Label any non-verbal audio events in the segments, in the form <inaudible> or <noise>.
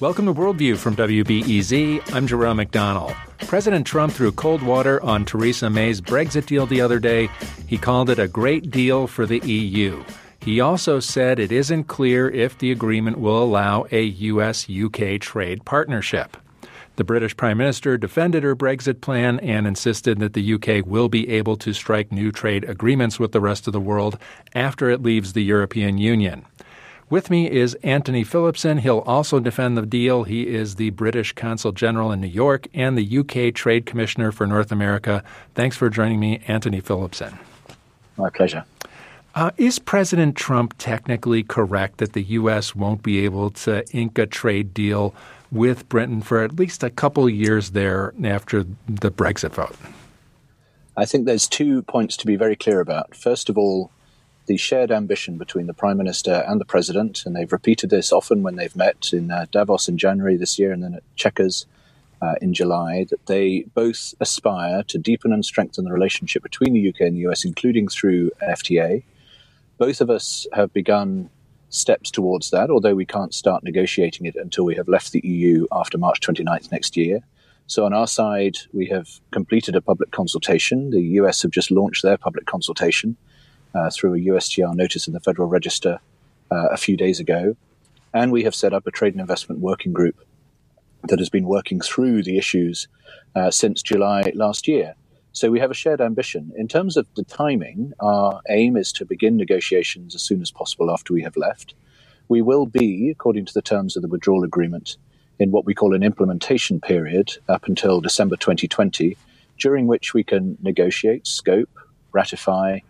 Welcome to Worldview from WBEZ. I'm Jerome McDonnell. President Trump threw cold water on Theresa May's Brexit deal the other day. He called it a great deal for the EU. He also said it isn't clear if the agreement will allow a U.S. UK trade partnership. The British Prime Minister defended her Brexit plan and insisted that the UK will be able to strike new trade agreements with the rest of the world after it leaves the European Union. With me is Anthony Phillipson. He'll also defend the deal. He is the British Consul General in New York and the UK Trade Commissioner for North America. Thanks for joining me, Anthony Phillipson. My pleasure. Uh, is President Trump technically correct that the U.S. won't be able to ink a trade deal with Britain for at least a couple of years there after the Brexit vote? I think there's two points to be very clear about. First of all, the shared ambition between the Prime Minister and the President, and they've repeated this often when they've met in uh, Davos in January this year and then at Chequers uh, in July, that they both aspire to deepen and strengthen the relationship between the UK and the US, including through FTA. Both of us have begun steps towards that, although we can't start negotiating it until we have left the EU after March 29th next year. So, on our side, we have completed a public consultation. The US have just launched their public consultation uh, through a USTR notice in the Federal Register uh, a few days ago. And we have set up a trade and investment working group that has been working through the issues uh, since July last year. So we have a shared ambition. In terms of the timing, our aim is to begin negotiations as soon as possible after we have left. We will be, according to the terms of the withdrawal agreement, in what we call an implementation period up until December 2020, during which we can negotiate, scope, ratify,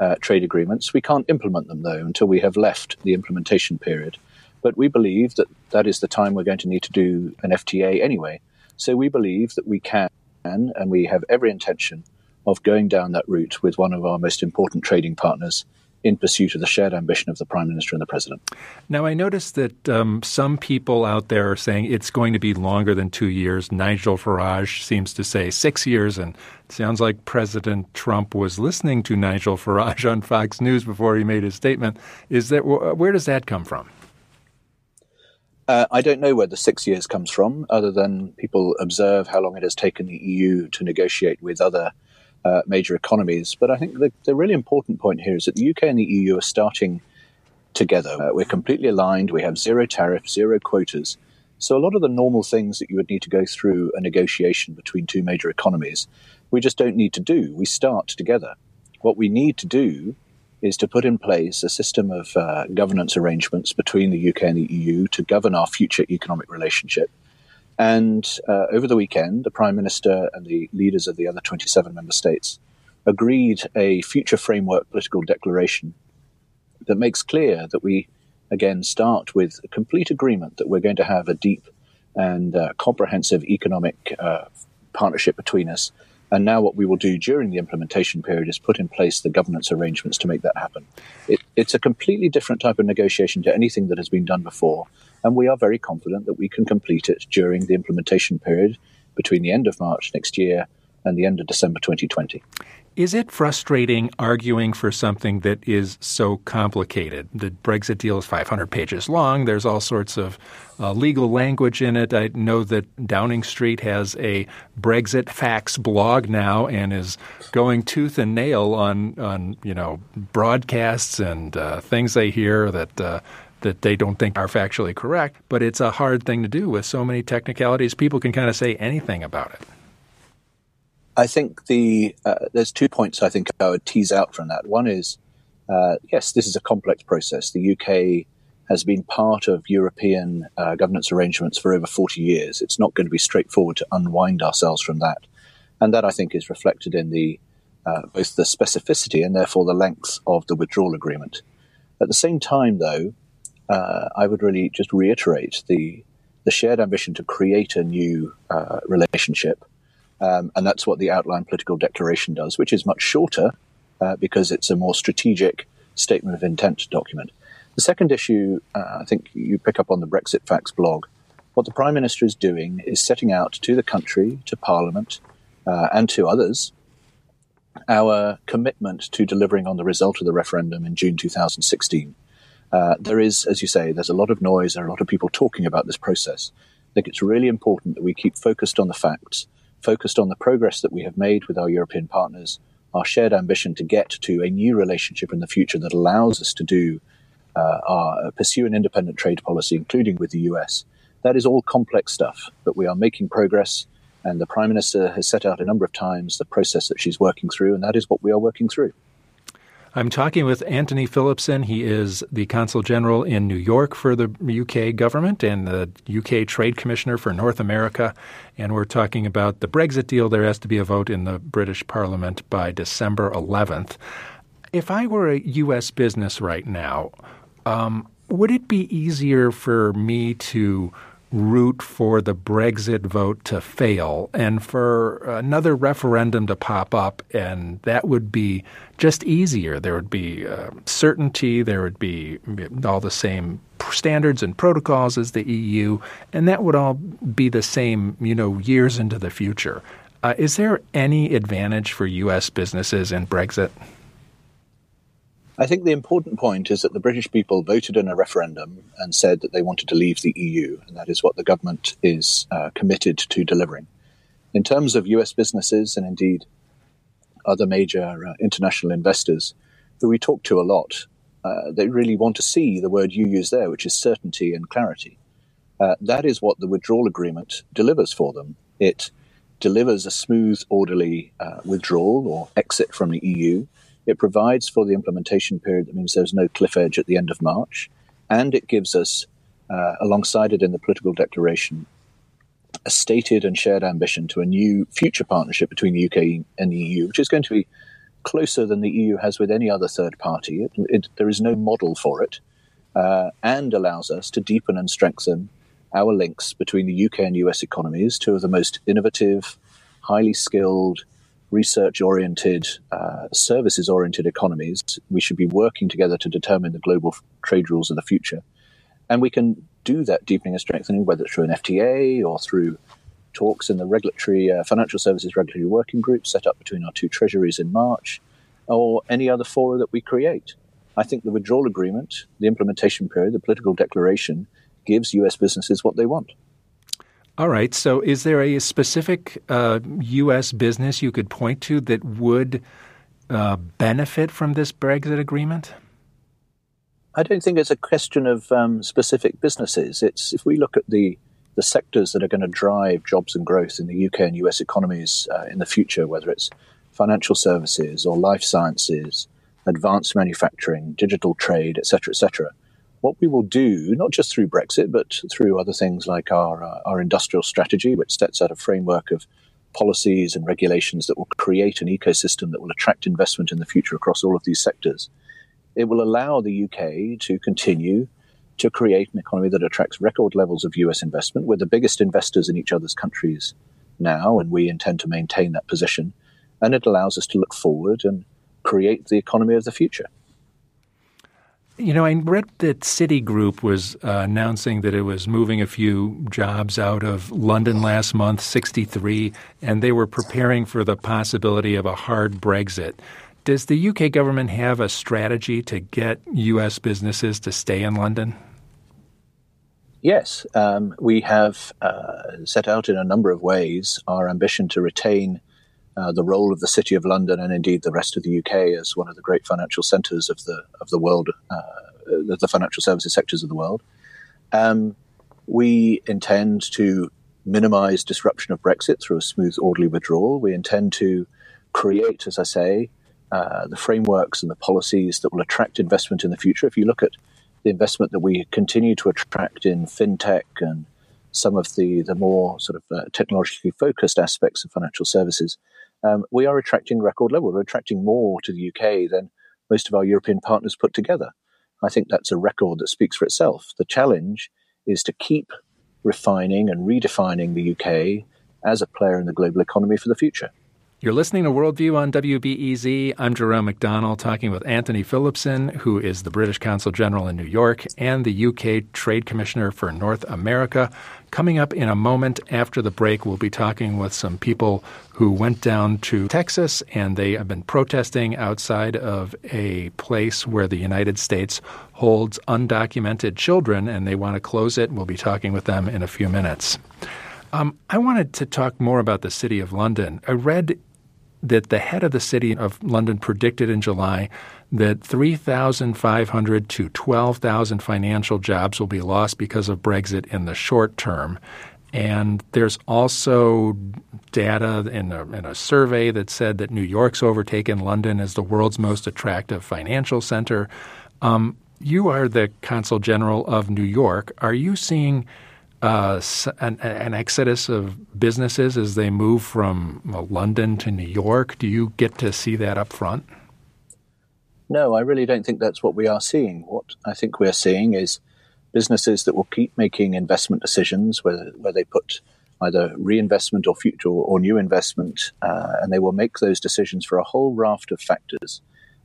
uh, trade agreements. We can't implement them, though, until we have left the implementation period. But we believe that that is the time we're going to need to do an FTA anyway. So we believe that we can, and we have every intention of going down that route with one of our most important trading partners in pursuit of the shared ambition of the Prime Minister and the President. Now, I noticed that um, some people out there are saying it's going to be longer than two years. Nigel Farage seems to say six years, and it sounds like President Trump was listening to Nigel Farage <laughs> on Fox News before he made his statement. Is that where does that come from? Uh, I don't know where the six years comes from, other than people observe how long it has taken the EU to negotiate with other uh, major economies. But I think the, the, really important point here is that the UK and the EU are starting together. Uh, we're completely aligned. We have zero tariffs, zero quotas. So a lot of the normal things that you would need to go through a negotiation between two major economies, we just don't need to do. We start together. What we need to do is to put in place a system of uh, governance arrangements between the UK and the EU to govern our future economic relationship and uh, over the weekend, the Prime Minister and the leaders of the other 27 member states agreed a future framework political declaration that makes clear that we, again, start with a complete agreement that we're going to have a deep and uh, comprehensive economic uh, partnership between us. And now, what we will do during the implementation period is put in place the governance arrangements to make that happen. It, it's a completely different type of negotiation to anything that has been done before and we are very confident that we can complete it during the implementation period between the end of March next year and the end of December 2020. Is it frustrating arguing for something that is so complicated? The Brexit deal is 500 pages long. There's all sorts of uh, legal language in it. I know that Downing Street has a Brexit facts blog now and is going tooth and nail on, on you know, broadcasts and uh, things they hear that uh, that they don't think are factually correct, but it's a hard thing to do with so many technicalities. People can kind of say anything about it. I think the uh, there's two points I think I would tease out from that. One is uh, yes, this is a complex process. The UK has been part of European uh, governance arrangements for over 40 years. It's not going to be straightforward to unwind ourselves from that, and that I think is reflected in the uh, both the specificity and therefore the length of the withdrawal agreement. At the same time, though, uh, I would really just reiterate the the shared ambition to create a new uh, relationship, um, and that's what the outline political declaration does, which is much shorter uh, because it's a more strategic statement of intent document. The second issue, uh, I think you pick up on the Brexit Facts blog. What the Prime Minister is doing is setting out to the country, to Parliament, uh, and to others our commitment to delivering on the result of the referendum in June 2016. Uh, there is, as you say, there's a lot of noise, there are a lot of people talking about this process. I think it's really important that we keep focused on the facts, focused on the progress that we have made with our European partners, our shared ambition to get to a new relationship in the future that allows us to do uh, our, pursue an independent trade policy, including with the US. That is all complex stuff, but we are making progress. And the Prime Minister has set out a number of times the process that she's working through, and that is what we are working through. I'm talking with Anthony Phillipson. He is the Consul General in New York for the UK government and the UK Trade Commissioner for North America. And we're talking about the Brexit deal. There has to be a vote in the British Parliament by December 11th. If I were a U.S. business right now, um, would it be easier for me to root for the Brexit vote to fail and for another referendum to pop up, and that would be just easier. There would be uh, certainty, there would be all the same standards and protocols as the EU, and that would all be the same, you know, years into the future. Uh, is there any advantage for U.S. businesses in Brexit? I think the important point is that the British people voted in a referendum and said that they wanted to leave the EU, and that is what the government is uh, committed to delivering. In terms of US businesses and indeed other major uh, international investors who we talk to a lot, uh, they really want to see the word you use there, which is certainty and clarity. Uh, that is what the withdrawal agreement delivers for them. It delivers a smooth, orderly uh, withdrawal or exit from the EU it provides for the implementation period that means there's no cliff edge at the end of March. And it gives us, uh, alongside it in the political declaration, a stated and shared ambition to a new future partnership between the UK and the EU, which is going to be closer than the EU has with any other third party. It, it, there is no model for it, uh, and allows us to deepen and strengthen our links between the UK and US economies, two of the most innovative, highly skilled, research oriented, uh, services oriented economies. We should be working together to determine the global trade rules of the future. And we can do that deepening and strengthening, whether it's through an FTA or through talks in the regulatory uh, financial services regulatory working group set up between our two treasuries in March, or any other fora that we create. I think the withdrawal agreement, the implementation period, the political declaration gives US businesses what they want. All right. So, is there a specific uh, U.S. business you could point to that would uh, benefit from this Brexit agreement? I don't think it's a question of um, specific businesses. It's if we look at the the sectors that are going to drive jobs and growth in the UK and US economies uh, in the future, whether it's financial services or life sciences, advanced manufacturing, digital trade, etc., etc what we will do, not just through Brexit, but through other things like our, uh, our industrial strategy, which sets out a framework of policies and regulations that will create an ecosystem that will attract investment in the future across all of these sectors. It will allow the UK to continue to create an economy that attracts record levels of US investment. We're the biggest investors in each other's countries now, and we intend to maintain that position. And it allows us to look forward and create the economy of the future. You know, I read that Citigroup was uh, announcing that it was moving a few jobs out of London last month, 63, and they were preparing for the possibility of a hard Brexit. Does the UK government have a strategy to get US businesses to stay in London? Yes, um, we have uh, set out in a number of ways our ambition to retain uh, the role of the City of London and indeed the rest of the UK as one of the great financial centres of the of the world, uh, the financial services sectors of the world. Um, we intend to minimise disruption of Brexit through a smooth, orderly withdrawal. We intend to create, as I say, uh, the frameworks and the policies that will attract investment in the future. If you look at the investment that we continue to attract in fintech and some of the the more sort of uh, technologically focused aspects of financial services, um, we are attracting record level. We're attracting more to the UK than most of our European partners put together. I think that's a record that speaks for itself. The challenge is to keep refining and redefining the UK as a player in the global economy for the future. You're listening to Worldview on WBEZ. I'm Jerome McDonnell talking with Anthony Phillipson, who is the British Consul General in New York and the UK Trade Commissioner for North America. Coming up in a moment after the break, we'll be talking with some people who went down to Texas and they have been protesting outside of a place where the United States holds undocumented children and they want to close it. We'll be talking with them in a few minutes. Um, I wanted to talk more about the City of London. I read that the head of the city of London predicted in July that 3,500 to 12,000 financial jobs will be lost because of Brexit in the short term. And there's also data in a, in a, survey that said that New York's overtaken London as the world's most attractive financial center. Um, you are the consul general of New York. Are you seeing uh, an, an, exodus of businesses as they move from London to New York? Do you get to see that up front? No, I really don't think that's what we are seeing. What I think we're seeing is businesses that will keep making investment decisions where, where they put either reinvestment or future or new investment, uh, and they will make those decisions for a whole raft of factors,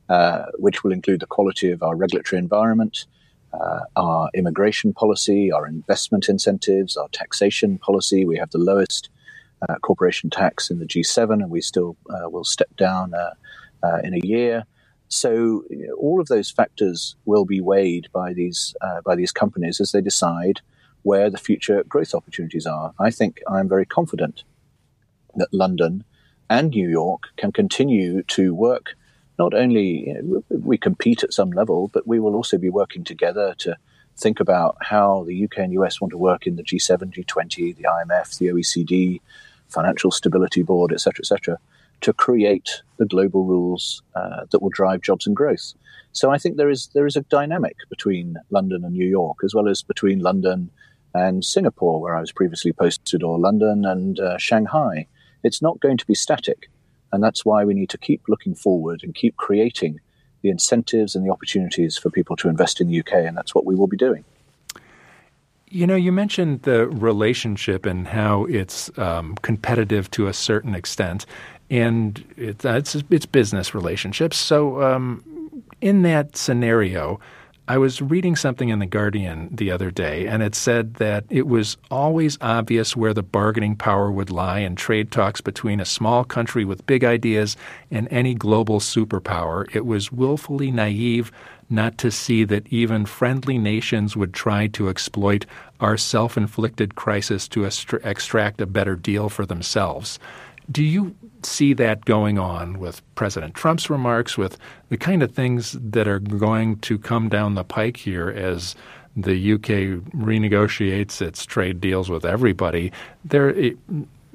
uh, which will include the quality of our regulatory environment, uh, our immigration policy, our investment incentives, our taxation policy. We have the lowest uh, corporation tax in the G7, and we still uh, will step down uh, uh, in a year. So know, all of those factors will be weighed by these uh, by these companies as they decide where the future growth opportunities are. I think I'm very confident that London and New York can continue to work not only you know, we compete at some level, but we will also be working together to think about how the UK and US want to work in the G7, G20, the IMF, the OECD, Financial Stability Board, etc., etc., to create the global rules uh, that will drive jobs and growth. So I think there is there is a dynamic between London and New York, as well as between London and Singapore, where I was previously posted, or London and uh, Shanghai. It's not going to be static. And that's why we need to keep looking forward and keep creating the incentives and the opportunities for people to invest in the UK. And that's what we will be doing. You know, you mentioned the relationship and how it's um, competitive to a certain extent, and it, uh, it's it's business relationships. So, um, in that scenario, I was reading something in The Guardian the other day, and it said that it was always obvious where the bargaining power would lie in trade talks between a small country with big ideas and any global superpower. It was willfully naive not to see that even friendly nations would try to exploit our self inflicted crisis to extract a better deal for themselves. Do you see that going on with President Trump's remarks, with the kind of things that are going to come down the pike here as the UK renegotiates its trade deals with everybody? There, it,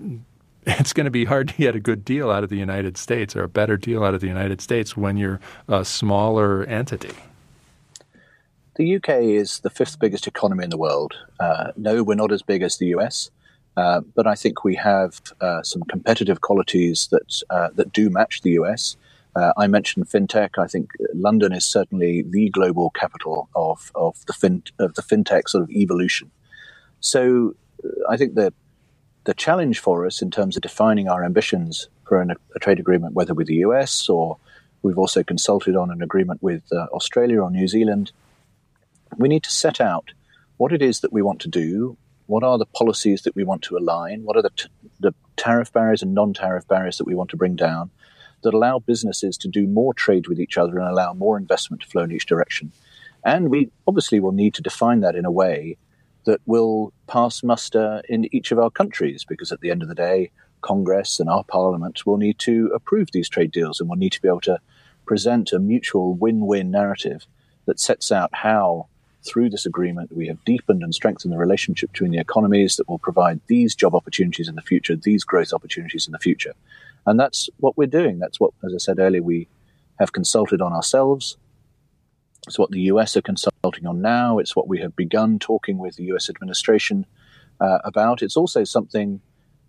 <laughs> it's going to be hard to get a good deal out of the United States or a better deal out of the United States when you're a smaller entity. The UK is the fifth biggest economy in the world. Uh, no, we're not as big as the US. Uh, but I think we have uh, some competitive qualities that uh, that do match the US. Uh, I mentioned fintech. I think London is certainly the global capital of of the fin of the fintech sort of evolution. So uh, I think the the challenge for us in terms of defining our ambitions for an, a trade agreement, whether with the US or we've also consulted on an agreement with Australia or New Zealand, we need to set out what it is that we want to do, what are the policies that we want to align? What are the, t- the tariff barriers and non tariff barriers that we want to bring down that allow businesses to do more trade with each other and allow more investment to flow in each direction? And we obviously will need to define that in a way that will pass muster in each of our countries, because at the end of the day, Congress and our Parliament will need to approve these trade deals and will need to be able to present a mutual win win narrative that sets out how through this agreement, we have deepened and strengthened the relationship between the economies that will provide these job opportunities in the future, these growth opportunities in the future. And that's what we're doing. That's what, as I said earlier, we have consulted on ourselves. It's what the US are consulting on now. It's what we have begun talking with the US administration uh, about. It's also something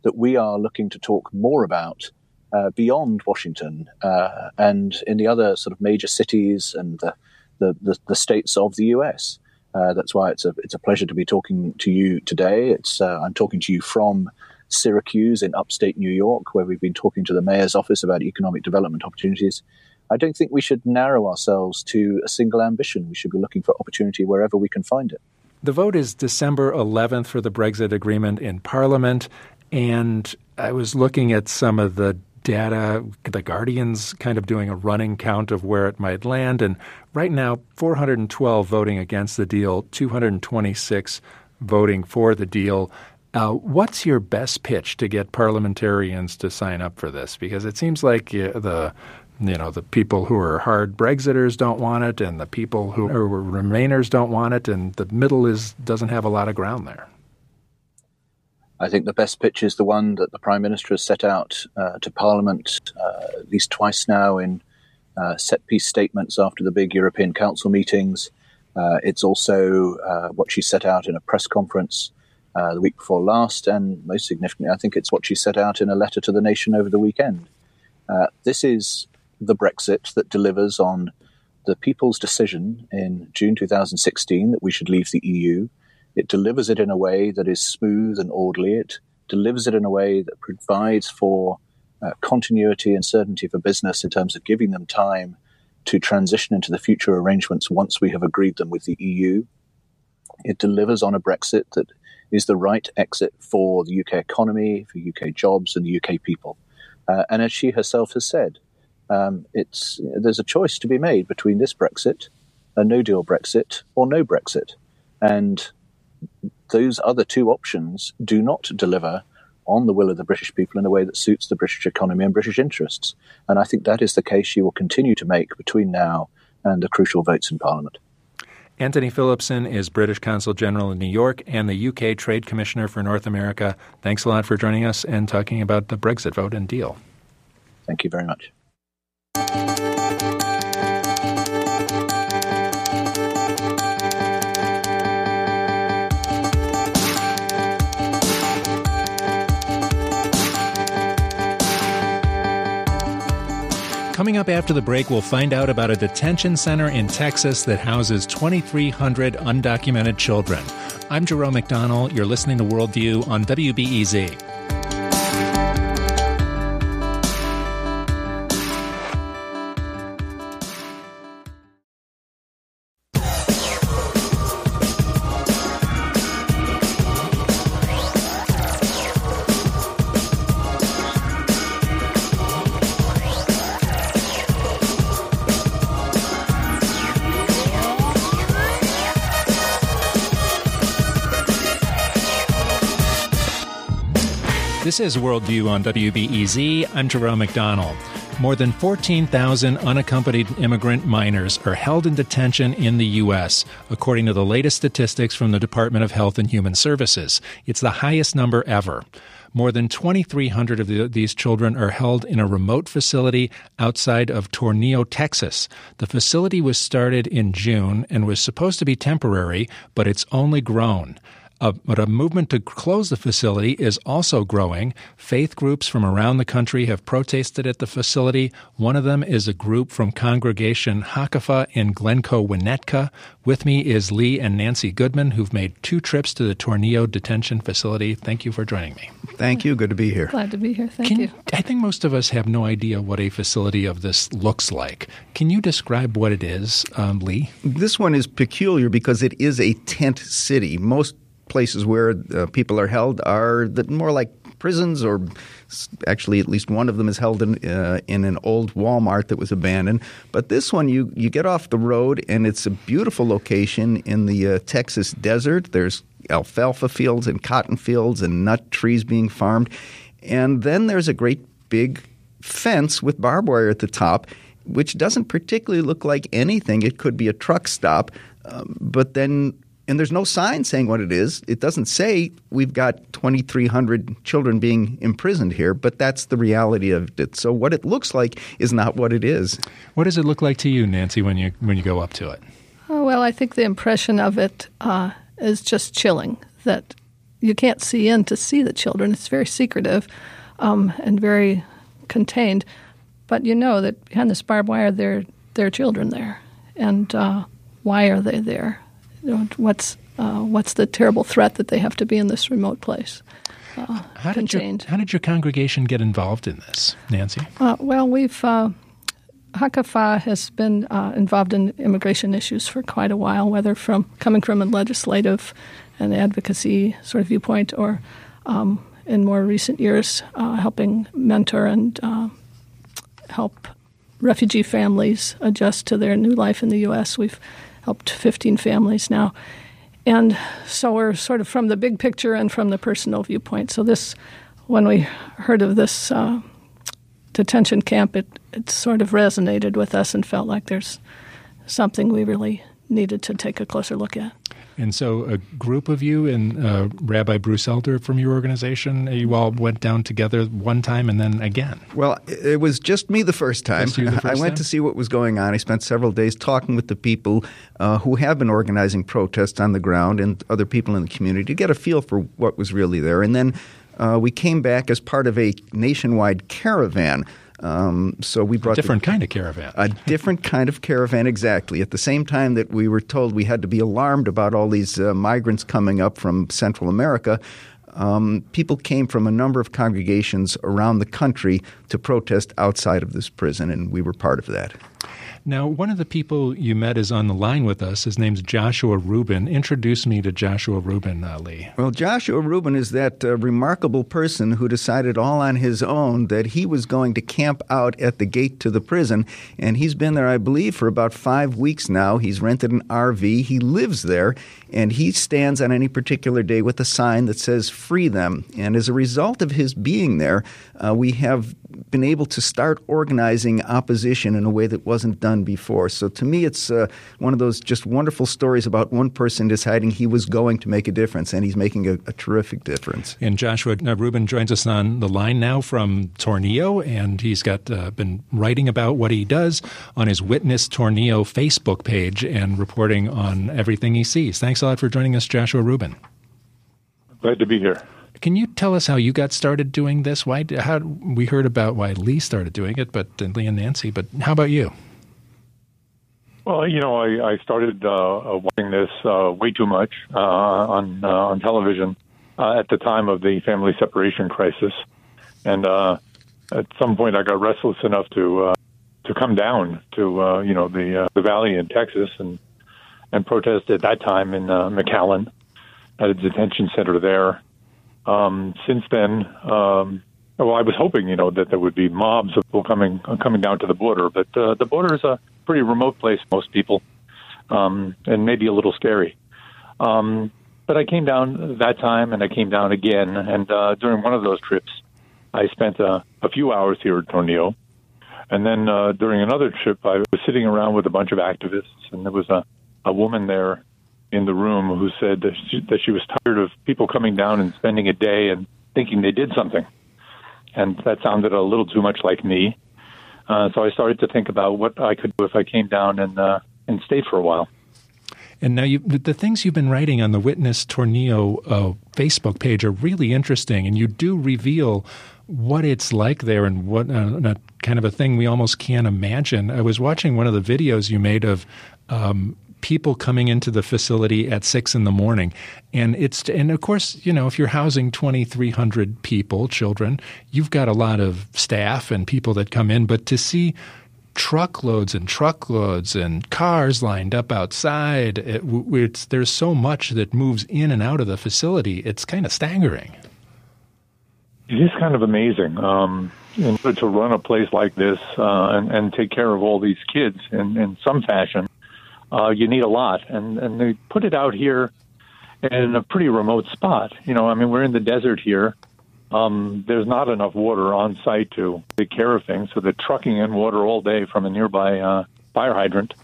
that we are looking to talk more about uh, beyond Washington uh, and in the other sort of major cities and the, the, the, the states of the US. Uh, that's why it's a it's a pleasure to be talking to you today. It's uh, I'm talking to you from Syracuse in upstate New York, where we've been talking to the mayor's office about economic development opportunities. I don't think we should narrow ourselves to a single ambition. We should be looking for opportunity wherever we can find it. The vote is December 11th for the Brexit agreement in Parliament. And I was looking at some of the data, the Guardian's kind of doing a running count of where it might land. And right now, 412 voting against the deal, 226 voting for the deal. Uh, what's your best pitch to get parliamentarians to sign up for this? Because it seems like uh, the you know the people who are hard Brexiters don't want it, and the people who are Remainers don't want it, and the middle is doesn't have a lot of ground there. I think the best pitch is the one that the Prime Minister has set out uh, to Parliament uh, at least twice now in uh, set piece statements after the big European Council meetings. Uh, it's also uh, what she set out in a press conference uh, the week before last, and most significantly, I think it's what she set out in a letter to the nation over the weekend. this is the Brexit that delivers on the people's decision in June 2016 that we should leave the EU. It delivers it in a way that is smooth and orderly. It delivers it in a way that provides for uh, continuity and certainty for business in terms of giving them time to transition into the future arrangements once we have agreed them with the EU. It delivers on a Brexit that is the right exit for the UK economy, for UK jobs, and the UK people. Uh, and as she herself has said, um, it's there's a choice to be made between this Brexit, a No Deal Brexit, or no Brexit, and those other two options do not deliver on the will of the British people in a way that suits the British economy and British interests. And I think that is the case she will continue to make between now and the crucial votes in Parliament. Anthony Phillipson is British Consul General in New York and the UK Trade Commissioner for North America. Thanks a lot for joining us and talking about the Brexit vote and deal. Thank you very much. Coming up after the break, we'll find out about a detention center in Texas that houses 2,300 undocumented children. I'm Jerome McDonnell. You're listening to Worldview on WBEZ. This is Worldview on WBEZ. I'm Jerome McDonnell. More than 14,000 unaccompanied immigrant minors are held in detention in the U.S., according to the latest statistics from the Department of Health and Human Services. It's the highest number ever. More than 2,300 of the, these children are held in a remote facility outside of Tornillo, Texas. The facility was started in June and was supposed to be temporary, but it's only grown. Uh, but a movement to close the facility is also growing. Faith groups from around the country have protested at the facility. One of them is a group from Congregation Hakafah in Glencoe, Winnetka. With me is Lee and Nancy Goodman, who've made two trips to the Tornillo detention facility. Thank you for joining me. Thank you. Good to be here. Glad to be here. Thank Can, you. I think most of us have no idea what a facility of this looks like. Can you describe what it is, um, Lee? This one is peculiar because it is a tent city. Most places where uh, people are held are the, more like prisons, or actually, at least one of them is held in uh, in an old Walmart that was abandoned. But this one, you you get off the road, and it's a beautiful location in the uh, Texas desert. There's alfalfa fields and cotton fields and nut trees being farmed, and then there's a great big fence with barbed wire at the top. Which doesn't particularly look like anything. It could be a truck stop, um, but then and there's no sign saying what it is. It doesn't say we've got 2,300 children being imprisoned here, but that's the reality of it. So what it looks like is not what it is. What does it look like to you, Nancy, when you when you go up to it? Oh, well, I think the impression of it uh, is just chilling. That you can't see in to see the children. It's very secretive um, and very contained. But you know that behind this barbed wire, there there are children there, and uh, why are they there? What's uh, what's the terrible threat that they have to be in this remote place. Uh, how, did your, how did your congregation get involved in this, Nancy? Uh, well, we've uh, Hakafah has been uh, involved in immigration issues for quite a while, whether from coming from a legislative and advocacy sort of viewpoint, or um, in more recent years, uh, helping mentor and uh, help refugee families adjust to their new life in the U.S. We've helped 15 families now. And so we're sort of from the big picture and from the personal viewpoint. So this, when we heard of this uh, detention camp, it, it sort of resonated with us and felt like there's something we really needed to take a closer look at. And so, a group of you and uh, Rabbi Bruce Elder from your organization, you all went down together one time and then again. Well, it was just me the first time. The <laughs> first I went time? to see what was going on. I spent several days talking with the people uh, who have been organizing protests on the ground and other people in the community to get a feel for what was really there. And then uh, we came back as part of a nationwide caravan um, so we brought a different the, kind of caravan. A different kind of caravan, exactly. At the same time that we were told we had to be alarmed about all these uh, migrants coming up from Central America, um, people came from a number of congregations around the country to protest outside of this prison, and we were part of that. Now, one of the people you met is on the line with us. His name's Joshua Rubin. Introduce me to Joshua Rubin, uh, Lee. Well, Joshua Rubin is that uh, remarkable person who decided all on his own that he was going to camp out at the gate to the prison. And he's been there, I believe, for about five weeks now. He's rented an RV. He lives there. And he stands on any particular day with a sign that says, Free them. And as a result of his being there, uh, we have been able to start organizing opposition in a way that wasn't done before. So to me, it's uh, one of those just wonderful stories about one person deciding he was going to make a difference, and he's making a, a terrific difference. And Joshua Rubin joins us on the line now from Tornillo, and he's got uh, been writing about what he does on his Witness Tornillo Facebook page and reporting on everything he sees. Thanks a lot for joining us, Joshua Rubin. Glad to be here. Can you tell us how you got started doing this? Why? How we heard about why Lee started doing it, but uh, Lee and Nancy. But how about you? Well, you know, I, I started uh, watching this uh, way too much uh, on uh, on television uh, at the time of the family separation crisis, and uh, at some point I got restless enough to uh, to come down to uh, you know the uh, the valley in Texas and and protest at that time in uh, McAllen at a detention center there. Um, since then, um, well, I was hoping, you know, that there would be mobs of people coming coming down to the border, but uh, the border is a pretty remote place, most people, um, and maybe a little scary. Um, but I came down that time, and I came down again, and uh, during one of those trips, I spent a, a few hours here at Tornillo, and then uh, during another trip, I was sitting around with a bunch of activists, and there was a, a woman there in the room who said that she, that she was tired of people coming down and spending a day and thinking they did something. And that sounded a little too much like me. Uh, so I started to think about what I could do if I came down and uh, and stayed for a while. And now you, the things you've been writing on the Witness Tornillo uh, Facebook page are really interesting, and you do reveal what it's like there and what uh, kind of a thing we almost can't imagine. I was watching one of the videos you made of um, people coming into the facility at six in the morning. And it's and of course, you know, if you're housing twenty three hundred people, children, you've got a lot of staff and people that come in. But to see truckloads and truckloads and cars lined up outside, it, there's so much that moves in and out of the facility. It's kind of staggering. It is kind of amazing. Um, in order to run a place like this uh, and, and take care of all these kids in, in some fashion, uh, you need a lot. And, and they put it out here in a pretty remote spot. You know, I mean, we're in the desert here. Um, there's not enough water on site to take care of things, so they're trucking in water all day from a nearby uh, fire hydrant.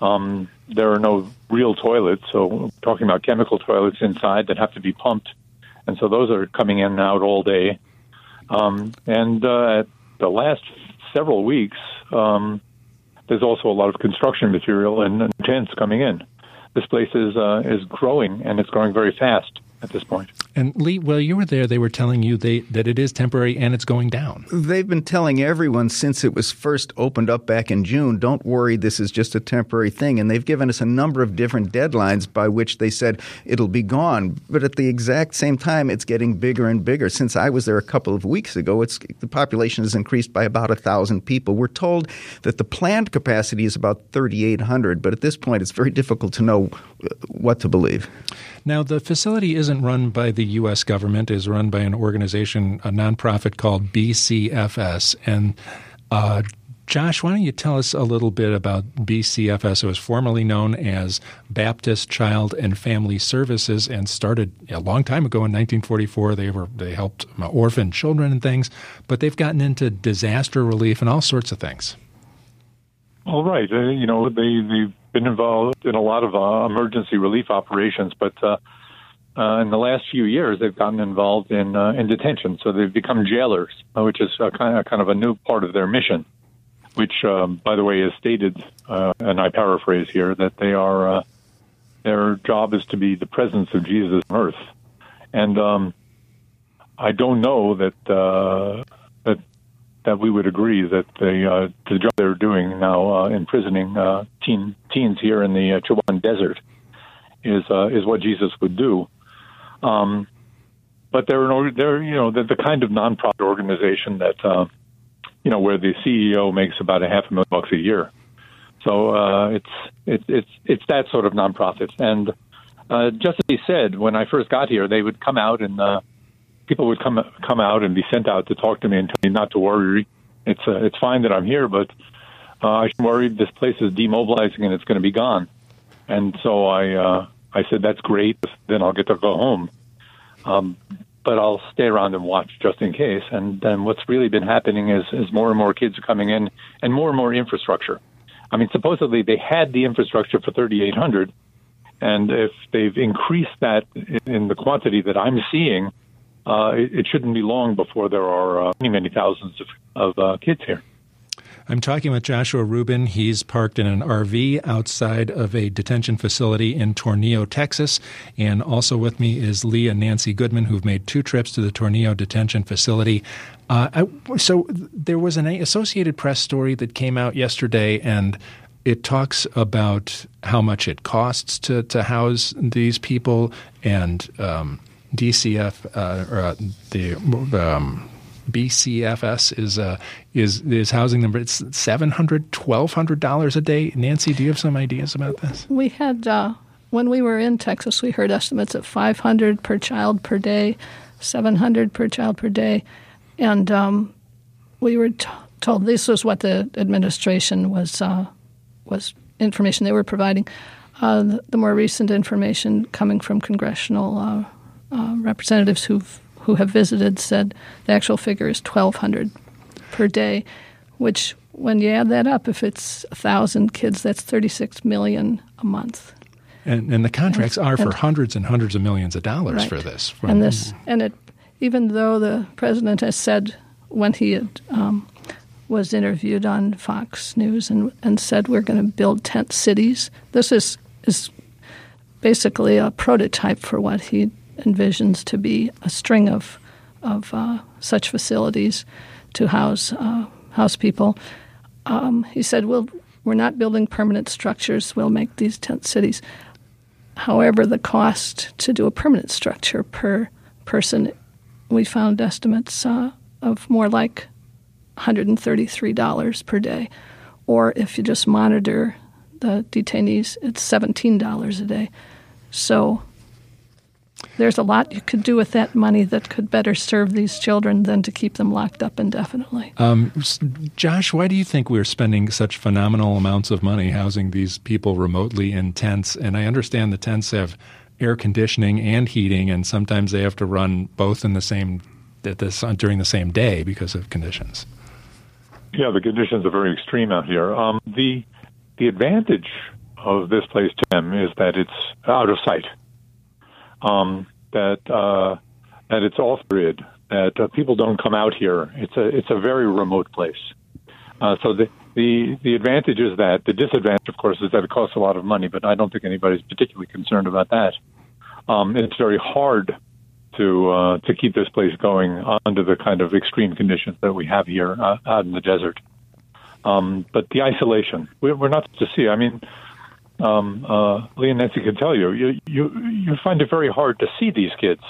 Um, there are no real toilets, so we're talking about chemical toilets inside that have to be pumped, and so those are coming in and out all day. Um, and uh, the last several weeks, um, there's also a lot of construction material and, tents coming in. This place is uh, is growing, and it's growing very fast at this point. And Lee, while you were there, they were telling you they, that it is temporary and it's going down. They've been telling everyone since it was first opened up back in June, don't worry, this is just a temporary thing. And they've given us a number of different deadlines by which they said it'll be gone. But at the exact same time, it's getting bigger and bigger. Since I was there a couple of weeks ago, it's, the population has increased by about a thousand people. We're told that the planned capacity is about 3,800, but at this point, it's very difficult to know what to believe. Now, the facility isn't run by the U.S. government; is run by an organization, a nonprofit called BCFS. And uh, Josh, why don't you tell us a little bit about BCFS? It was formerly known as Baptist Child and Family Services, and started a long time ago in 1944. They were they helped orphan children and things, but they've gotten into disaster relief and all sorts of things. All right, uh, you know they they've been involved in a lot of uh, emergency relief operations, but uh, uh, in the last few years they've gotten involved in uh, in detention. So they've become jailers, uh, which is a kind of kind of a new part of their mission. Which, um, by the way, is stated, uh, and I paraphrase here, that they are uh, their job is to be the presence of Jesus on earth, and um, I don't know that uh, that we would agree that the uh, the job they're doing now, uh, imprisoning uh, teen, teens here in the uh, Desert, is uh, is what Jesus would do. Um, but they're an, they're you know the, the kind of nonprofit organization that uh, you know where the CEO makes about a half a million bucks a year. So uh, it's it's it's it's that sort of nonprofit. And uh, just as he said, when I first got here, they would come out and uh, people would come come out and be sent out to talk to me and tell me not to worry. It's uh, it's fine that I'm here, but uh, I'm worried this place is demobilizing and it's going to be gone. And so I uh, I said that's great. Then I'll get to go home. Um, but I'll stay around and watch just in case. And then what's really been happening is, is more and more kids are coming in and more and more infrastructure. I mean, supposedly they had the infrastructure for 3,800, and if they've increased that in the quantity that I'm seeing, uh, it, it, shouldn't be long before there are uh, many, many thousands of, of uh, kids here. I'm talking with Joshua Rubin. He's parked in an RV outside of a detention facility in Tornillo, Texas. And also with me is Lee and Nancy Goodman, who've made two trips to the Tornillo detention facility. Uh, I, so there was an Associated Press story that came out yesterday, and it talks about how much it costs to, to house these people and um, DCF uh, or uh, the um, BCFS is uh, is is housing them, it's seven hundred, twelve hundred dollars a day. Nancy, do you have some ideas about this? We had uh, when we were in Texas, we heard estimates of five hundred per child per day, seven hundred per child per day, and um, we were t- told this was what the administration was uh, was information they were providing. Uh, the, the, more recent information coming from congressional uh, representatives who've who have visited said the actual figure is 1,200 per day, which when you add that up, if it's a thousand kids, that's 36 million a month. And, and the contracts and, are for and, hundreds and hundreds of millions of dollars right. for this. and this, and it, even though the president has said when he had, um, was interviewed on Fox News and, and said we're going to build tent cities, this is is basically a prototype for what he envisions to be a string of of uh, such facilities to house uh, house people. Um, he said, "We'll we're not building permanent structures. We'll make these tent cities." However, the cost to do a permanent structure per person, we found estimates uh, of more like $133 per day. Or if you just monitor the detainees, it's $17 a day. So there's a lot you could do with that money that could better serve these children than to keep them locked up indefinitely. Um, Josh, why do you think we're spending such phenomenal amounts of money housing these people remotely in tents? And I understand the tents have air conditioning and heating, and sometimes they have to run both in the same at this, during the same day because of conditions. Yeah, the conditions are very extreme out here. Um, the the advantage of this place to them is that it's out of sight um, that uh, that it's off grid, that uh, people don't come out here. It's a it's a very remote place. Uh, so the, the the advantage is that the disadvantage, of course, is that it costs a lot of money. But I don't think anybody's particularly concerned about that. Um, it's very hard to uh, to keep this place going under the kind of extreme conditions that we have here uh, out in the desert. Um, but the isolation, we're, we're not to see. I mean, um, uh, Nancy can tell you, you, you, you find it very hard to see these kids.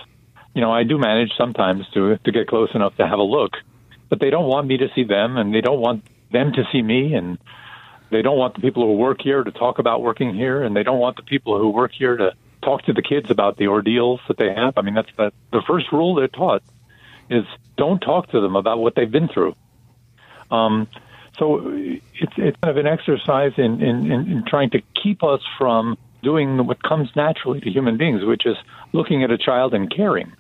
You know, I do manage sometimes to to get close enough to have a look, but they don't want me to see them, and they don't want them to see me, and they don't want the people who work here to talk about working here, and they don't want the people who work here to talk to the kids about the ordeals that they have. I mean, that's the, the first rule they're taught is don't talk to them about what they've been through. Um, so it's it's kind of an exercise in, in, in trying to keep us from doing what comes naturally to human beings, which is looking at a child and caring.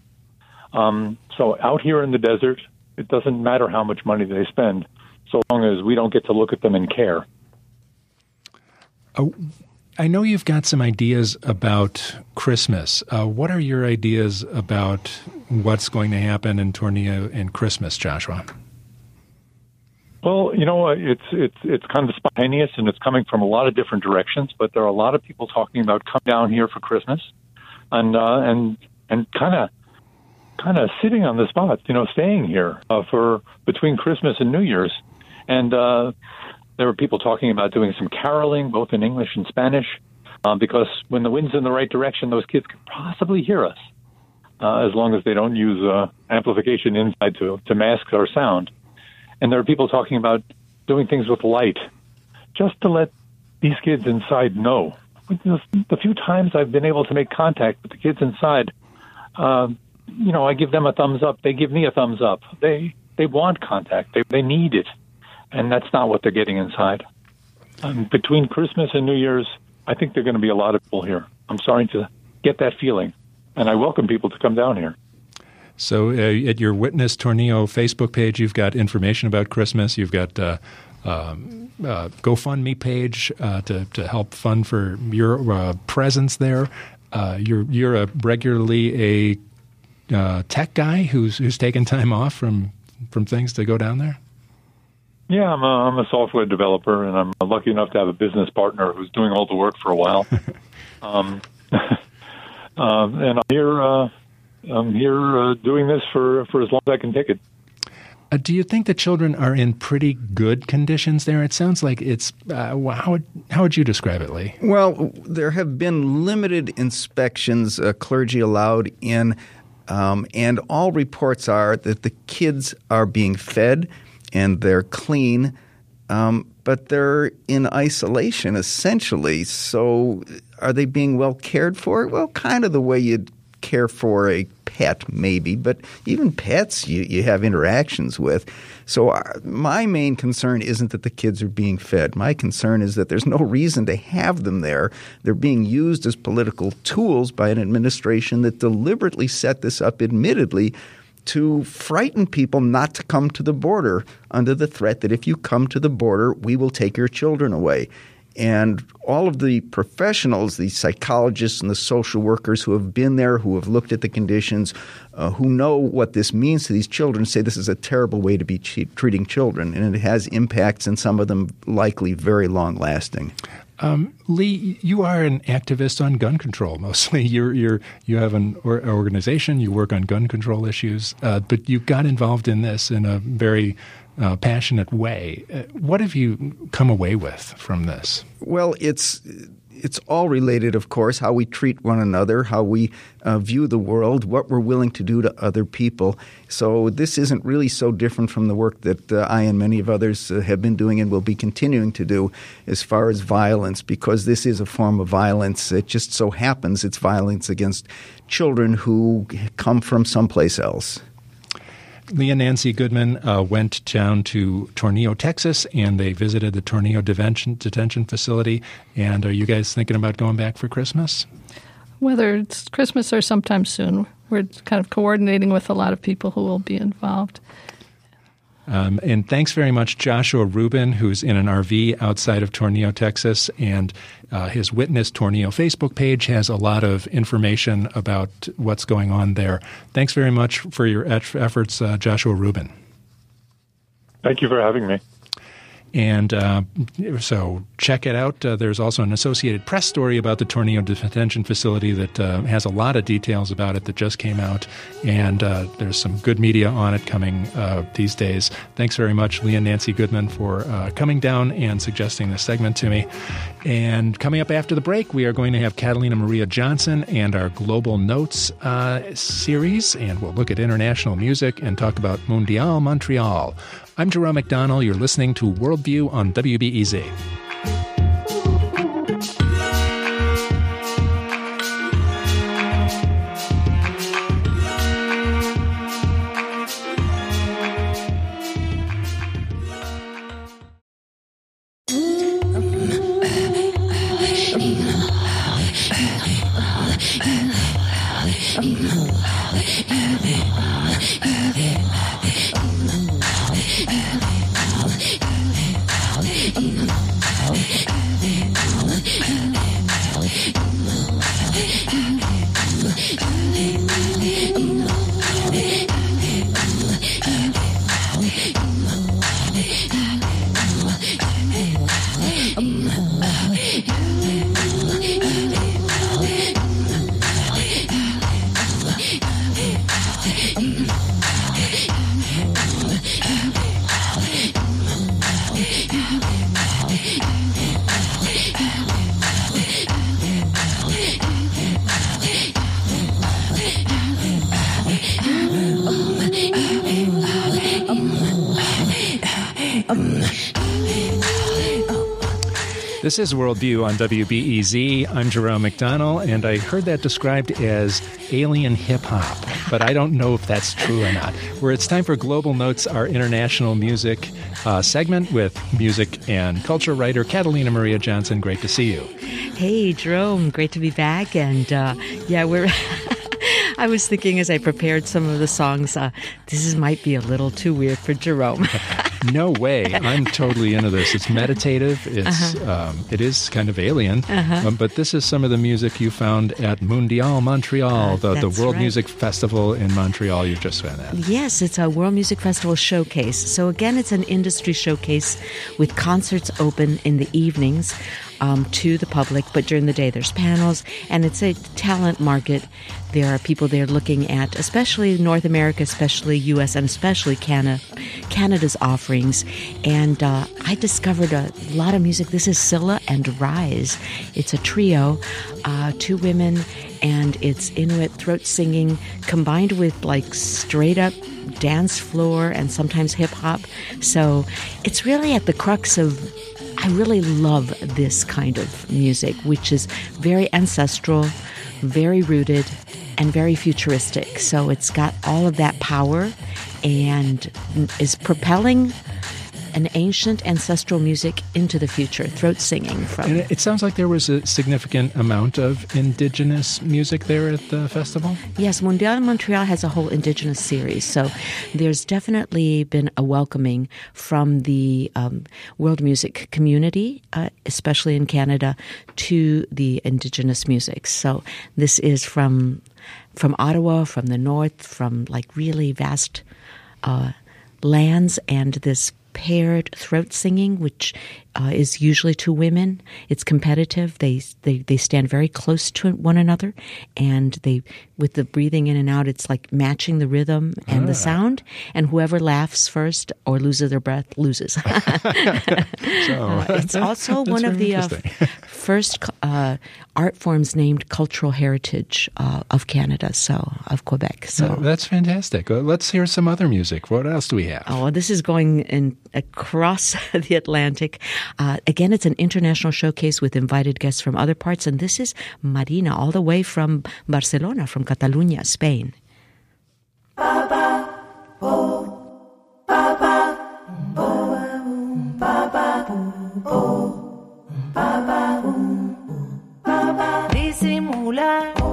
Um, so out here in the desert, it doesn't matter how much money they spend, so long as we don't get to look at them and care. Oh, I know you've got some ideas about Christmas. Uh, what are your ideas about what's going to happen in Tornillo and Christmas, Joshua? Well, you know, it's it's it's kind of spontaneous and it's coming from a lot of different directions. But there are a lot of people talking about come down here for Christmas, and uh, and and kind of kind of sitting on the spot, you know, staying here uh, for between Christmas and New Year's, and uh, there were people talking about doing some caroling, both in English and Spanish, uh, because when the wind's in the right direction, those kids can possibly hear us, uh, as long as they don't use uh, amplification inside to to mask our sound. And there are people talking about doing things with light, just to let these kids inside know. The few times I've been able to make contact with the kids inside, uh, you know, I give them a thumbs up. They give me a thumbs up. They they want contact. They they need it, and that's not what they're getting inside. Um, between Christmas and New Year's, I think there are going to be a lot of people here. I'm sorry to get that feeling, and I welcome people to come down here. So uh, at your Witness Tornillo Facebook page, you've got information about Christmas. You've got uh, um, uh, GoFundMe page uh, to to help fund for your uh, presence there. Uh, you're you're a regularly a tech guy who's who's taken time off from from things to go down there. Yeah, I'm a, I'm a software developer, and I'm lucky enough to have a business partner who's doing all the work for a while. <laughs> um, <laughs> um, and I'm here I'm here uh, doing this for, for as long as I can take it. Uh, do you think the children are in pretty good conditions there? It sounds like it's. Uh, how, would, how would you describe it, Lee? Well, there have been limited inspections, uh, clergy allowed in, um, and all reports are that the kids are being fed and they're clean, um, but they're in isolation essentially. So, are they being well cared for? Well, kind of the way you'd care for a pet, maybe, but even pets you, you have interactions with. So, uh, my main concern isn't that the kids are being fed. My concern is that there's no reason to have them there. They're being used as political tools by an administration that deliberately set this up, admittedly, to frighten people not to come to the border under the threat that if you come to the border, we will take your children away. And all of the professionals, the psychologists and the social workers who have been there, who have looked at the conditions, uh, who know what this means to these children, say this is a terrible way to be treating children. And it has impacts, and some of them likely very long lasting. Um, Lee, you are an activist on gun control mostly. <laughs> You're, you're, you have an or, organization, you work on gun control issues, uh, but you got involved in this in a very uh, passionate way. Uh, what have you come away with from this? Well, it's it's all related, of course, how we treat one another, how we uh, view the world, what we're willing to do to other people. So this isn't really so different from the work that uh, I and many of others uh, have been doing and will be continuing to do as far as violence, because this is a form of violence. It just so happens it's violence against children who come from someplace else. Lee and Nancy Goodman uh, went down to Tornillo, Texas, and they visited the Tornillo detention, detention facility. And are you guys thinking about going back for Christmas? Whether it's Christmas or sometime soon, we're kind of coordinating with a lot of people who will be involved. Um, and thanks very much, Joshua Rubin, who's in an RV outside of Tornillo, Texas. And uh, his Witness Tornillo Facebook page has a lot of information about what's going on there. Thanks very much for your efforts, uh, Joshua Rubin. Thank you for having me. And uh, so check it out. Uh, there's also an Associated Press story about the Tornillo detention facility that uh, has a lot of details about it that just came out. And uh, there's some good media on it coming uh, these days. Thanks very much, Leah Nancy Goodman, for uh, coming down and suggesting this segment to me. And coming up after the break, we are going to have Catalina Maria Johnson and our Global Notes series. And we'll look at international music and talk about Mundial Montreal. I'm Jerome McDonnell. You're listening to Worldview on WBEZ. This is Worldview on WBEZ. I'm Jerome McDonnell, and I heard that described as alien hip hop, but I don't know if that's true or not. Where it's time for Global Notes, our international music uh, segment with music and culture writer Catalina Maria Johnson. Great to see you. Hey, Jerome. Great to be back. And uh, yeah, we're. <laughs> I was thinking as I prepared some of the songs, uh, this is, might be a little too weird for Jerome. <laughs> no way. <laughs> I'm totally into this. It's meditative. It's uh-huh. um, it is kind of alien. Uh-huh. Um, but this is some of the music you found at Mundial Montreal, uh, the, the World right. Music Festival in Montreal. You've just been at. Yes, it's a World Music Festival showcase. So again, it's an industry showcase with concerts open in the evenings um, to the public, but during the day there's panels, and it's a talent market. There are people there looking at, especially North America, especially U.S., and especially Canada, Canada's offerings. And uh, I discovered a lot of music. This is Silla and Rise. It's a trio, uh, two women, and it's Inuit throat singing combined with like straight up dance floor and sometimes hip hop. So it's really at the crux of I really love this kind of music, which is very ancestral, very rooted, and very futuristic. So it's got all of that power and is propelling an ancient ancestral music into the future, throat singing from. And it sounds like there was a significant amount of indigenous music there at the festival. Yes, Mundial Montreal has a whole indigenous series, so there's definitely been a welcoming from the um, world music community, uh, especially in Canada, to the indigenous music. So this is from from Ottawa, from the north, from like really vast. Uh, lands and this paired throat singing, which uh, is usually two women. It's competitive. They, they they stand very close to one another, and they with the breathing in and out, it's like matching the rhythm and ah. the sound. And whoever laughs first or loses their breath loses. <laughs> so, uh, <laughs> it's also one of the uh, <laughs> first uh, art forms named cultural heritage uh, of Canada, so of Quebec. So that's fantastic. let's hear some other music. What else do we have? Oh, this is going in across the Atlantic. Uh, again, it's an international showcase with invited guests from other parts, and this is Marinah, all the way from Barcelona, from Catalunya, Spain.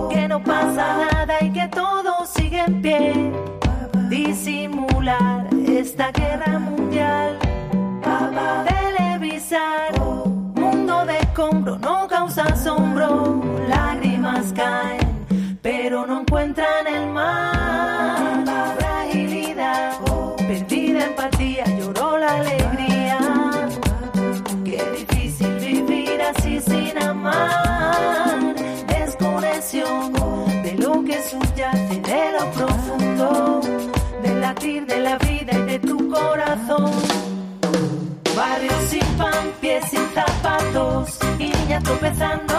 Que no pasa nada y que todo sigue en pie. Disimular esta guerra mundial pensar. Mundo de escombro no causa asombro. Lágrimas caen, pero no encuentran el mar. La fragilidad, perdida empatía, lloró la alegría. Qué difícil vivir así sin amar. Desconexión de lo que subyace, de lo profundo, del latir de la vida y de tu corazón. Barrio sin pan, pies sin zapatos y niña tropezando.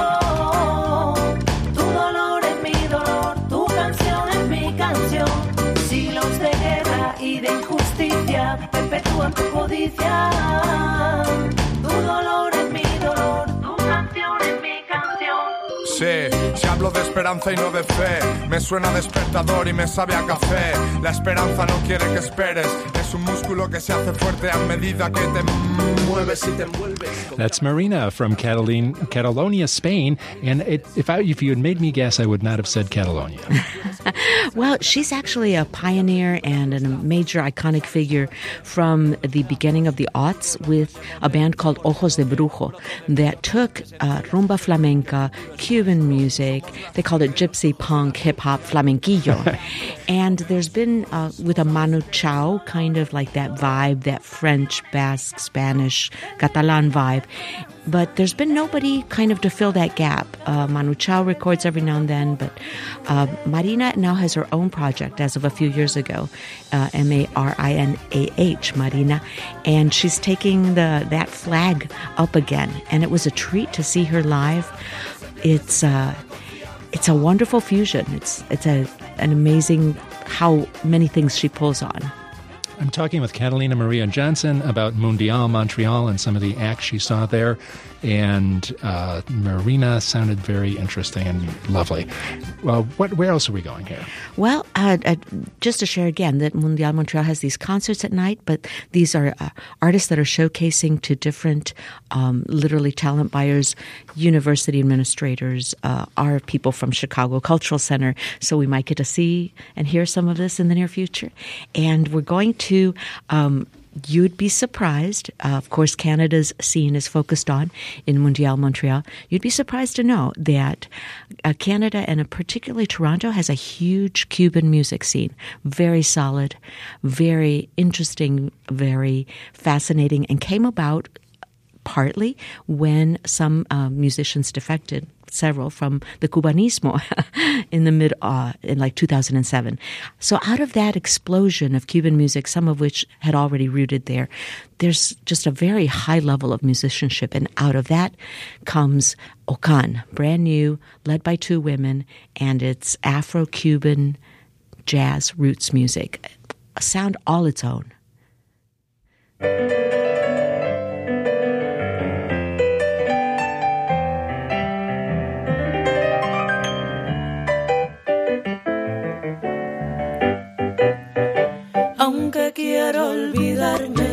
Tu dolor es mi dolor, tu canción es mi canción. Siglos de guerra y de injusticia perpetúan tu codicia. Esperanza y no de fe, me suena despertador y me sabe a café. La esperanza no quiere que esperes, es un músculo que se hace fuerte a medida que te mueves y te envuelves. That's Marinah from Catalin- Catalonia, Spain. And it, if, I, if you had made me guess, I would not have said Catalonia. <laughs> <laughs> Well, she's actually a pioneer and a major iconic figure from the beginning of the aughts with a band called Ojos de Brujo that took uh, rumba flamenca, Cuban music, they called it gypsy punk, hip hop, flamenquillo. <laughs> and there's been, uh, with a Manu Chao, kind of like that vibe, that French, Basque, Spanish, Catalan vibe. But there's been nobody kind of to fill that gap. Uh, Manu Chao records every now and then, but uh, Marinah now has her own project as of a few years ago, uh, M A R I N A H, Marinah, and she's taking the that flag up again. And it was a treat to see her live. It's uh, it's a wonderful fusion. It's it's a an amazing how many things she pulls on. I'm talking with Catalina Maria Johnson about Mundial Montreal and some of the acts she saw there. And uh, Marinah sounded very interesting and lovely. Well, what, where else are we going here? Well, uh, uh, just to share again that Mundial Montreal has these concerts at night, but these are uh, artists that are showcasing to different, um, literally talent buyers, university administrators, uh, our people from Chicago Cultural Center. So we might get to see and hear some of this in the near future. And we're going to. Um, You'd be surprised. Uh, of course, Canada's scene is focused on in Mundial Montreal. You'd be surprised to know that uh, Canada and uh, particularly Toronto has a huge Cuban music scene. Very solid, very interesting, very fascinating, and came about partly when some uh, musicians defected several from the cubanismo <laughs> in the mid uh, in like 2007 so out of that explosion of cuban music some of which had already rooted there there's just a very high level of musicianship. And out of that comes Okan brand new led by two women and it's afro-cuban jazz roots music. A sound all its own olvidarme,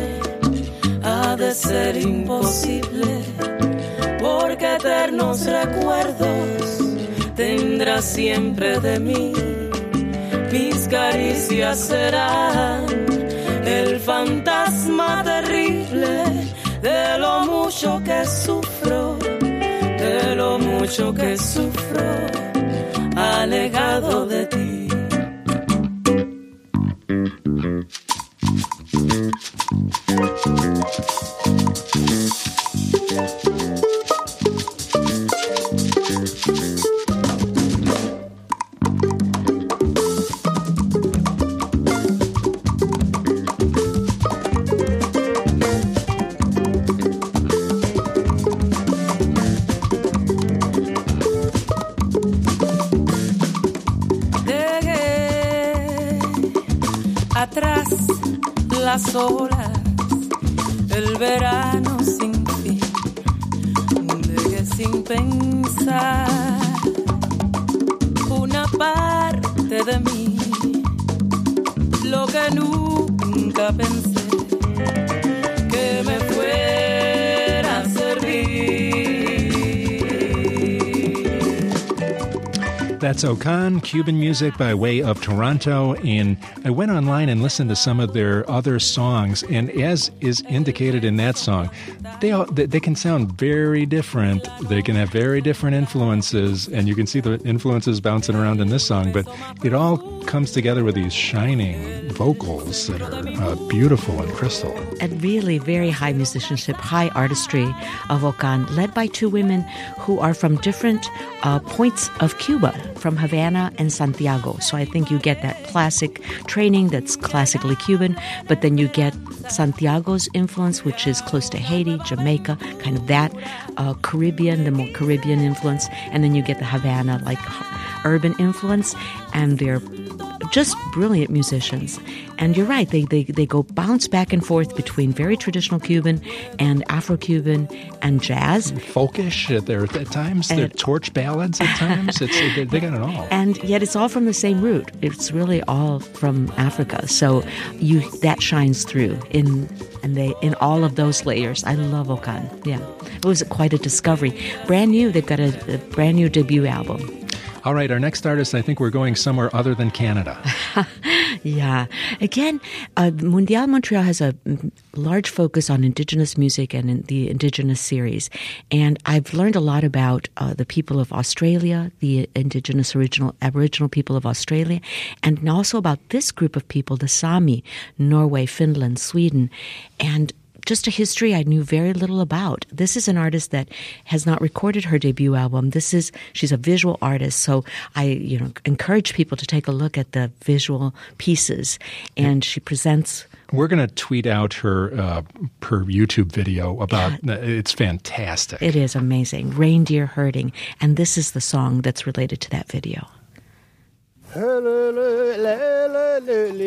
ha de ser imposible, porque eternos recuerdos tendrá siempre de mí. Mis caricias serán el fantasma terrible de lo mucho que sufro, de lo mucho que sufro, alegado de Okan, Cuban music by way of Toronto. And I went online and listened to some of their other songs. And as is indicated in that song, they, all, they they can sound very different. They can have very different influences. And you can see the influences bouncing around in this song. But it all comes together with these shining vocals that are uh, beautiful and crystal. and really very high musicianship, high artistry of Okan, led by two women who are from different uh, points of Cuba. from Havana and Santiago. So I think you get that classic training that's classically Cuban, but then you get Santiago's influence, which is close to Haiti, Jamaica, kind of that uh, Caribbean, the more Caribbean influence, and then you get the Havana like urban influence, and they're just brilliant musicians. And you're right, they, they, they go bounce back and forth between very traditional Cuban and Afro Cuban and jazz. Folkish at, their, at times, they're torch ballads at times. It's, they, they got it all. And yet it's all from the same root. It's really all from Africa. So you that shines through in and they in all of those layers. I love Okan. Yeah. It was quite a discovery. Brand new, they've got a, a brand new debut album. All right, our next artist, I think we're going somewhere other than Canada. <laughs> Yeah. Again, uh, Mundial Montreal has a large focus on Indigenous music and in the Indigenous series. And I've learned a lot about uh, the people of Australia, the Indigenous original Aboriginal people of Australia, and also about this group of people, the Sami, Norway, Finland, Sweden. And just a history I knew very little about. This is an artist that has not recorded her debut album. This is she's a visual artist, so I you know encourage people to take a look at the visual pieces. And she presents We're going to tweet out her uh, her YouTube video about it's fantastic. it is amazing reindeer herding, and this is the song that's related to that video. Tanta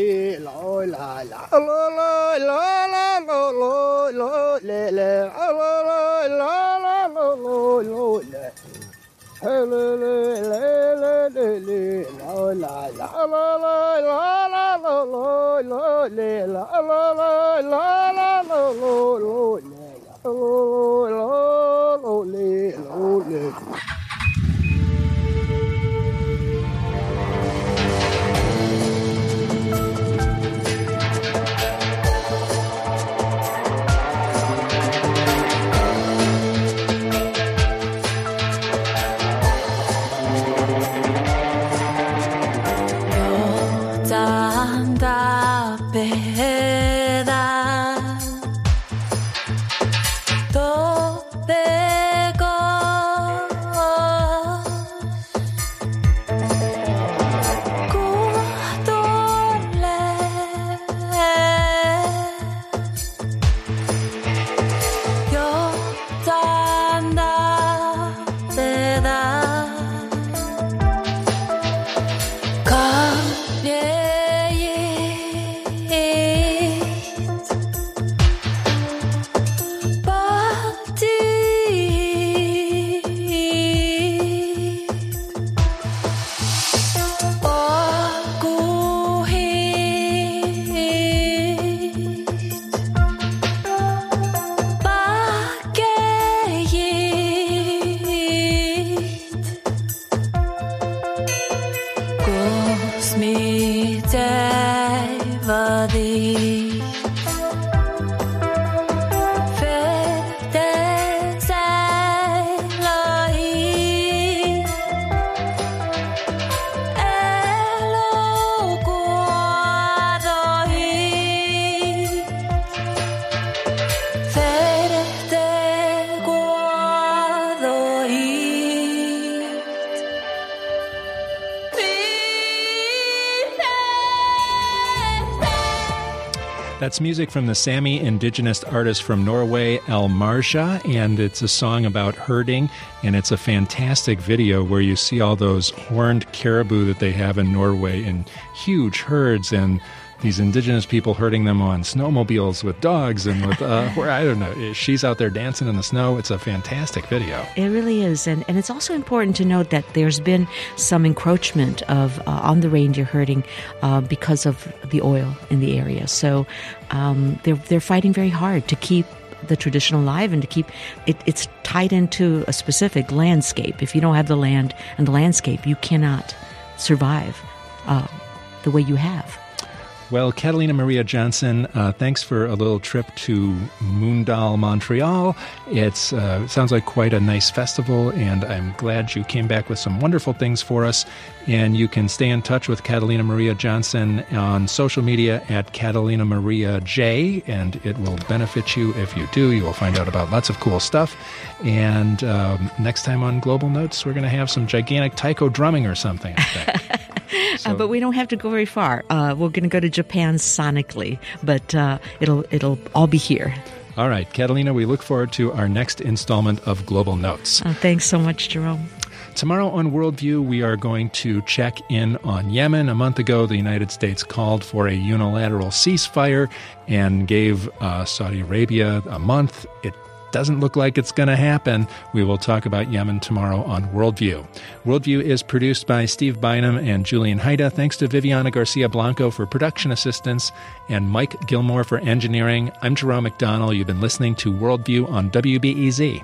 music from the Sami indigenous artist from Norway, Elle Márjá, and it's a song about herding. And it's a fantastic video where you see all those horned caribou that they have in Norway in huge herds and these indigenous people herding them on snowmobiles with dogs and with, uh, <laughs> where I don't know, she's out there dancing in the snow. It's a fantastic video. It really is, and and it's also important to note that there's been some encroachment of uh, on the reindeer herding uh, because of the oil in the area. So um, they're they're fighting very hard to keep the tradition alive and to keep it. It's tied into a specific landscape. If you don't have the land and the landscape, you cannot survive uh, the way you have. Well, Catalina Maria Johnson, uh, thanks for a little trip to Mundial, Montreal. It's, uh, it sounds like quite a nice festival, and I'm glad you came back with some wonderful things for us. And you can stay in touch with Catalina Maria Johnson on social media at Catalina Maria J, and it will benefit you if you do. You will find out about lots of cool stuff. And um, next time on Global Notes, we're going to have some gigantic taiko drumming or something, <laughs> Think. Uh, but we don't have to go very far. Uh, we're going to go to Japan sonically, but uh, it'll it'll all be here. All right, Catalina, we look forward to our next installment of Global Notes. Uh, thanks so much, Jerome. Tomorrow on Worldview, we are going to check in on Yemen. A month ago, the United States called for a unilateral ceasefire and gave uh, Saudi Arabia a month. It doesn't look like it's going to happen. We will talk about Yemen tomorrow on Worldview. Worldview is produced by Steve Bynum and Julian Hayda. Thanks to Viviana Garcia Blanco for production assistance and Mike Gilmore for engineering. I'm Jerome McDonnell. You've been listening to Worldview on WBEZ.